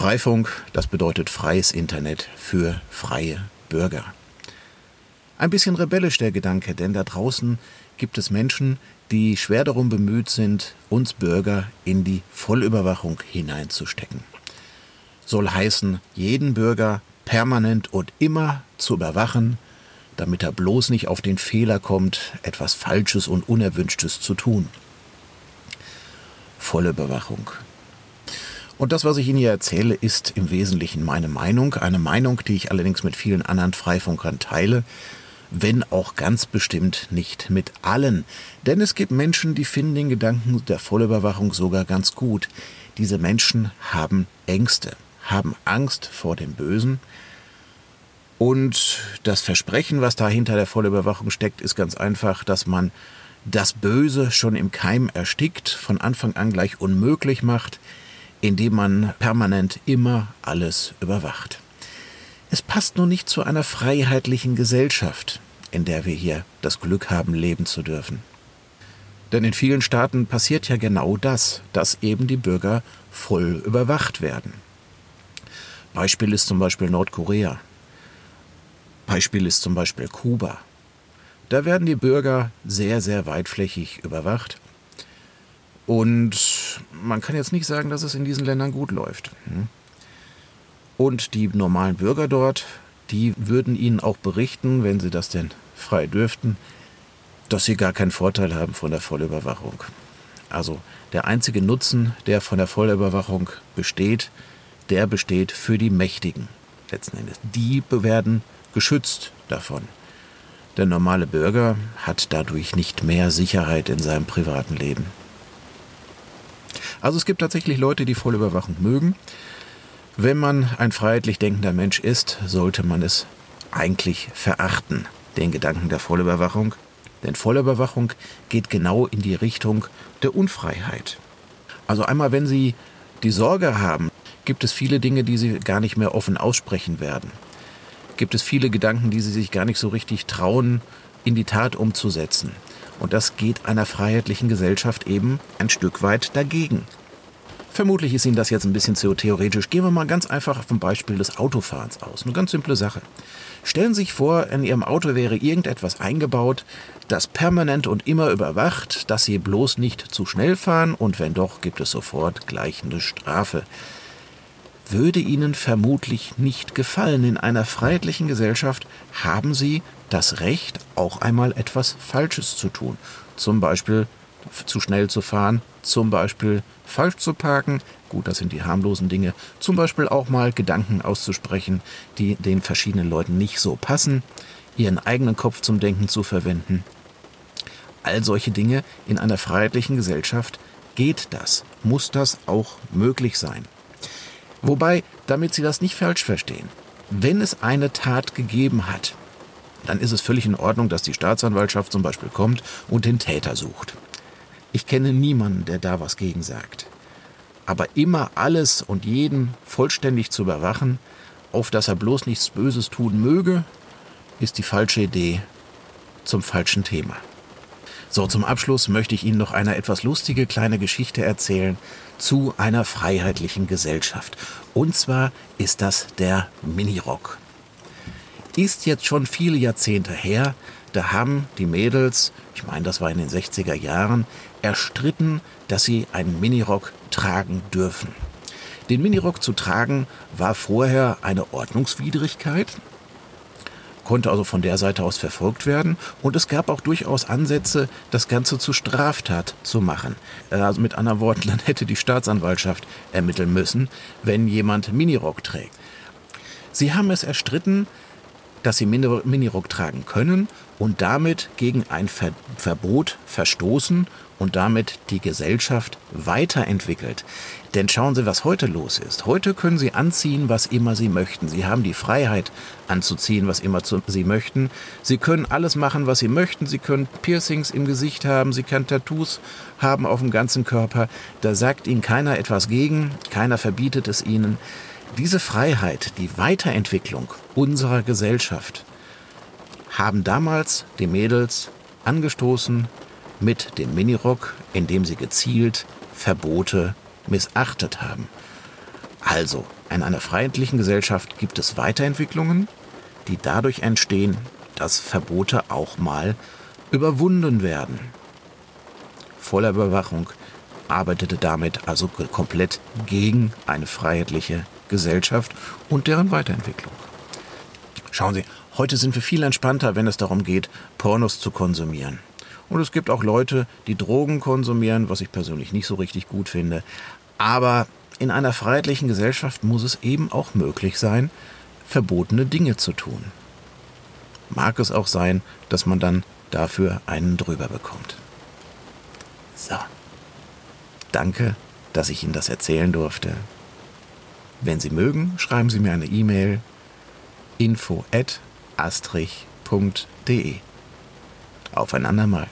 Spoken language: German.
Freifunk, das bedeutet freies Internet für freie Bürger. Ein bisschen rebellisch der Gedanke, denn da draußen gibt es Menschen, die schwer darum bemüht sind, uns Bürger in die Vollüberwachung hineinzustecken. Soll heißen, jeden Bürger permanent und immer zu überwachen, damit er bloß nicht auf den Fehler kommt, etwas Falsches und Unerwünschtes zu tun. Volle Überwachung. Und das, was ich Ihnen hier erzähle, ist im Wesentlichen meine Meinung, eine Meinung, die ich allerdings mit vielen anderen Freifunkern teile, wenn auch ganz bestimmt nicht mit allen. Denn es gibt Menschen, die finden den Gedanken der Vollüberwachung sogar ganz gut. Diese Menschen haben Ängste, haben Angst vor dem Bösen. Und das Versprechen, was da hinter der Vollüberwachung steckt, ist ganz einfach, dass man das Böse schon im Keim erstickt, von Anfang an gleich unmöglich macht, indem man permanent immer alles überwacht. Es passt nur nicht zu einer freiheitlichen Gesellschaft, in der wir hier das Glück haben, leben zu dürfen. Denn in vielen Staaten passiert ja genau das, dass eben die Bürger voll überwacht werden. Beispiel ist zum Beispiel Nordkorea. Beispiel ist zum Beispiel Kuba. Da werden die Bürger sehr, sehr weitflächig überwacht. Und man kann jetzt nicht sagen, dass es in diesen Ländern gut läuft. Hm? Und die normalen Bürger dort, die würden Ihnen auch berichten, wenn Sie das denn frei dürften, dass sie gar keinen Vorteil haben von der Vollüberwachung. Also der einzige Nutzen, der von der Vollüberwachung besteht, der besteht für die Mächtigen letzten Endes. Die werden geschützt davon. Der normale Bürger hat dadurch nicht mehr Sicherheit in seinem privaten Leben. Also es gibt tatsächlich Leute, die Vollüberwachung mögen. Wenn man ein freiheitlich denkender Mensch ist, sollte man es eigentlich verachten, den Gedanken der Vollüberwachung. Denn Vollüberwachung geht genau in die Richtung der Unfreiheit. Also einmal, wenn Sie die Sorge haben, gibt es viele Dinge, die Sie gar nicht mehr offen aussprechen werden. Gibt es viele Gedanken, die Sie sich gar nicht so richtig trauen, in die Tat umzusetzen. Und das geht einer freiheitlichen Gesellschaft eben ein Stück weit dagegen. Vermutlich ist Ihnen das jetzt ein bisschen zu theoretisch. Gehen wir mal ganz einfach vom Beispiel des Autofahrens aus. Eine ganz simple Sache. Stellen Sie sich vor, in Ihrem Auto wäre irgendetwas eingebaut, das permanent und immer überwacht, dass Sie bloß nicht zu schnell fahren und wenn doch, gibt es sofort gleich eine Strafe. Würde Ihnen vermutlich nicht gefallen. In einer freiheitlichen Gesellschaft haben Sie das Recht, auch einmal etwas Falsches zu tun. Zum Beispiel zu schnell zu fahren, zum Beispiel falsch zu parken, gut, das sind die harmlosen Dinge, zum Beispiel auch mal Gedanken auszusprechen, die den verschiedenen Leuten nicht so passen, ihren eigenen Kopf zum Denken zu verwenden. All solche Dinge in einer freiheitlichen Gesellschaft geht das, muss das auch möglich sein. Wobei, damit Sie das nicht falsch verstehen, wenn es eine Tat gegeben hat, dann ist es völlig in Ordnung, dass die Staatsanwaltschaft zum Beispiel kommt und den Täter sucht. Ich kenne niemanden, der da was gegen sagt. Aber immer alles und jeden vollständig zu überwachen, auf dass er bloß nichts Böses tun möge, ist die falsche Idee zum falschen Thema. So, zum Abschluss möchte ich Ihnen noch eine etwas lustige kleine Geschichte erzählen zu einer freiheitlichen Gesellschaft. Und zwar ist das der Minirock. Ist jetzt schon viele Jahrzehnte her, da haben die Mädels, ich meine, das war in den 60er Jahren, erstritten, dass sie einen Minirock tragen dürfen. Den Minirock zu tragen war vorher eine Ordnungswidrigkeit, konnte also von der Seite aus verfolgt werden und es gab auch durchaus Ansätze, das Ganze zu Straftat zu machen. Also mit anderen Worten, dann hätte die Staatsanwaltschaft ermitteln müssen, wenn jemand Minirock trägt. Sie haben es erstritten, dass sie Minirock tragen können und damit gegen ein Ver Verbot verstoßen und damit die Gesellschaft weiterentwickelt. Denn schauen Sie, was heute los ist. Heute können Sie anziehen, was immer Sie möchten. Sie haben die Freiheit anzuziehen, was immer Sie möchten. Sie können alles machen, was Sie möchten. Sie können Piercings im Gesicht haben. Sie können Tattoos haben auf dem ganzen Körper. Da sagt Ihnen keiner etwas gegen. Keiner verbietet es Ihnen. Diese Freiheit, die Weiterentwicklung unserer Gesellschaft, haben damals die Mädels angestoßen mit dem Minirock, indem sie gezielt Verbote missachtet haben. Also, in einer freiheitlichen Gesellschaft gibt es Weiterentwicklungen, die dadurch entstehen, dass Verbote auch mal überwunden werden. Vollüberwachung arbeitete damit also komplett gegen eine freiheitliche Gesellschaft und deren Weiterentwicklung. Schauen Sie, heute sind wir viel entspannter, wenn es darum geht, Pornos zu konsumieren. Und es gibt auch Leute, die Drogen konsumieren, was ich persönlich nicht so richtig gut finde. Aber in einer freiheitlichen Gesellschaft muss es eben auch möglich sein, verbotene Dinge zu tun. Mag es auch sein, dass man dann dafür einen drüber bekommt. So. Danke, dass ich Ihnen das erzählen durfte. Wenn Sie mögen, schreiben Sie mir eine E-Mail info at astrich.de. Auf ein andermal.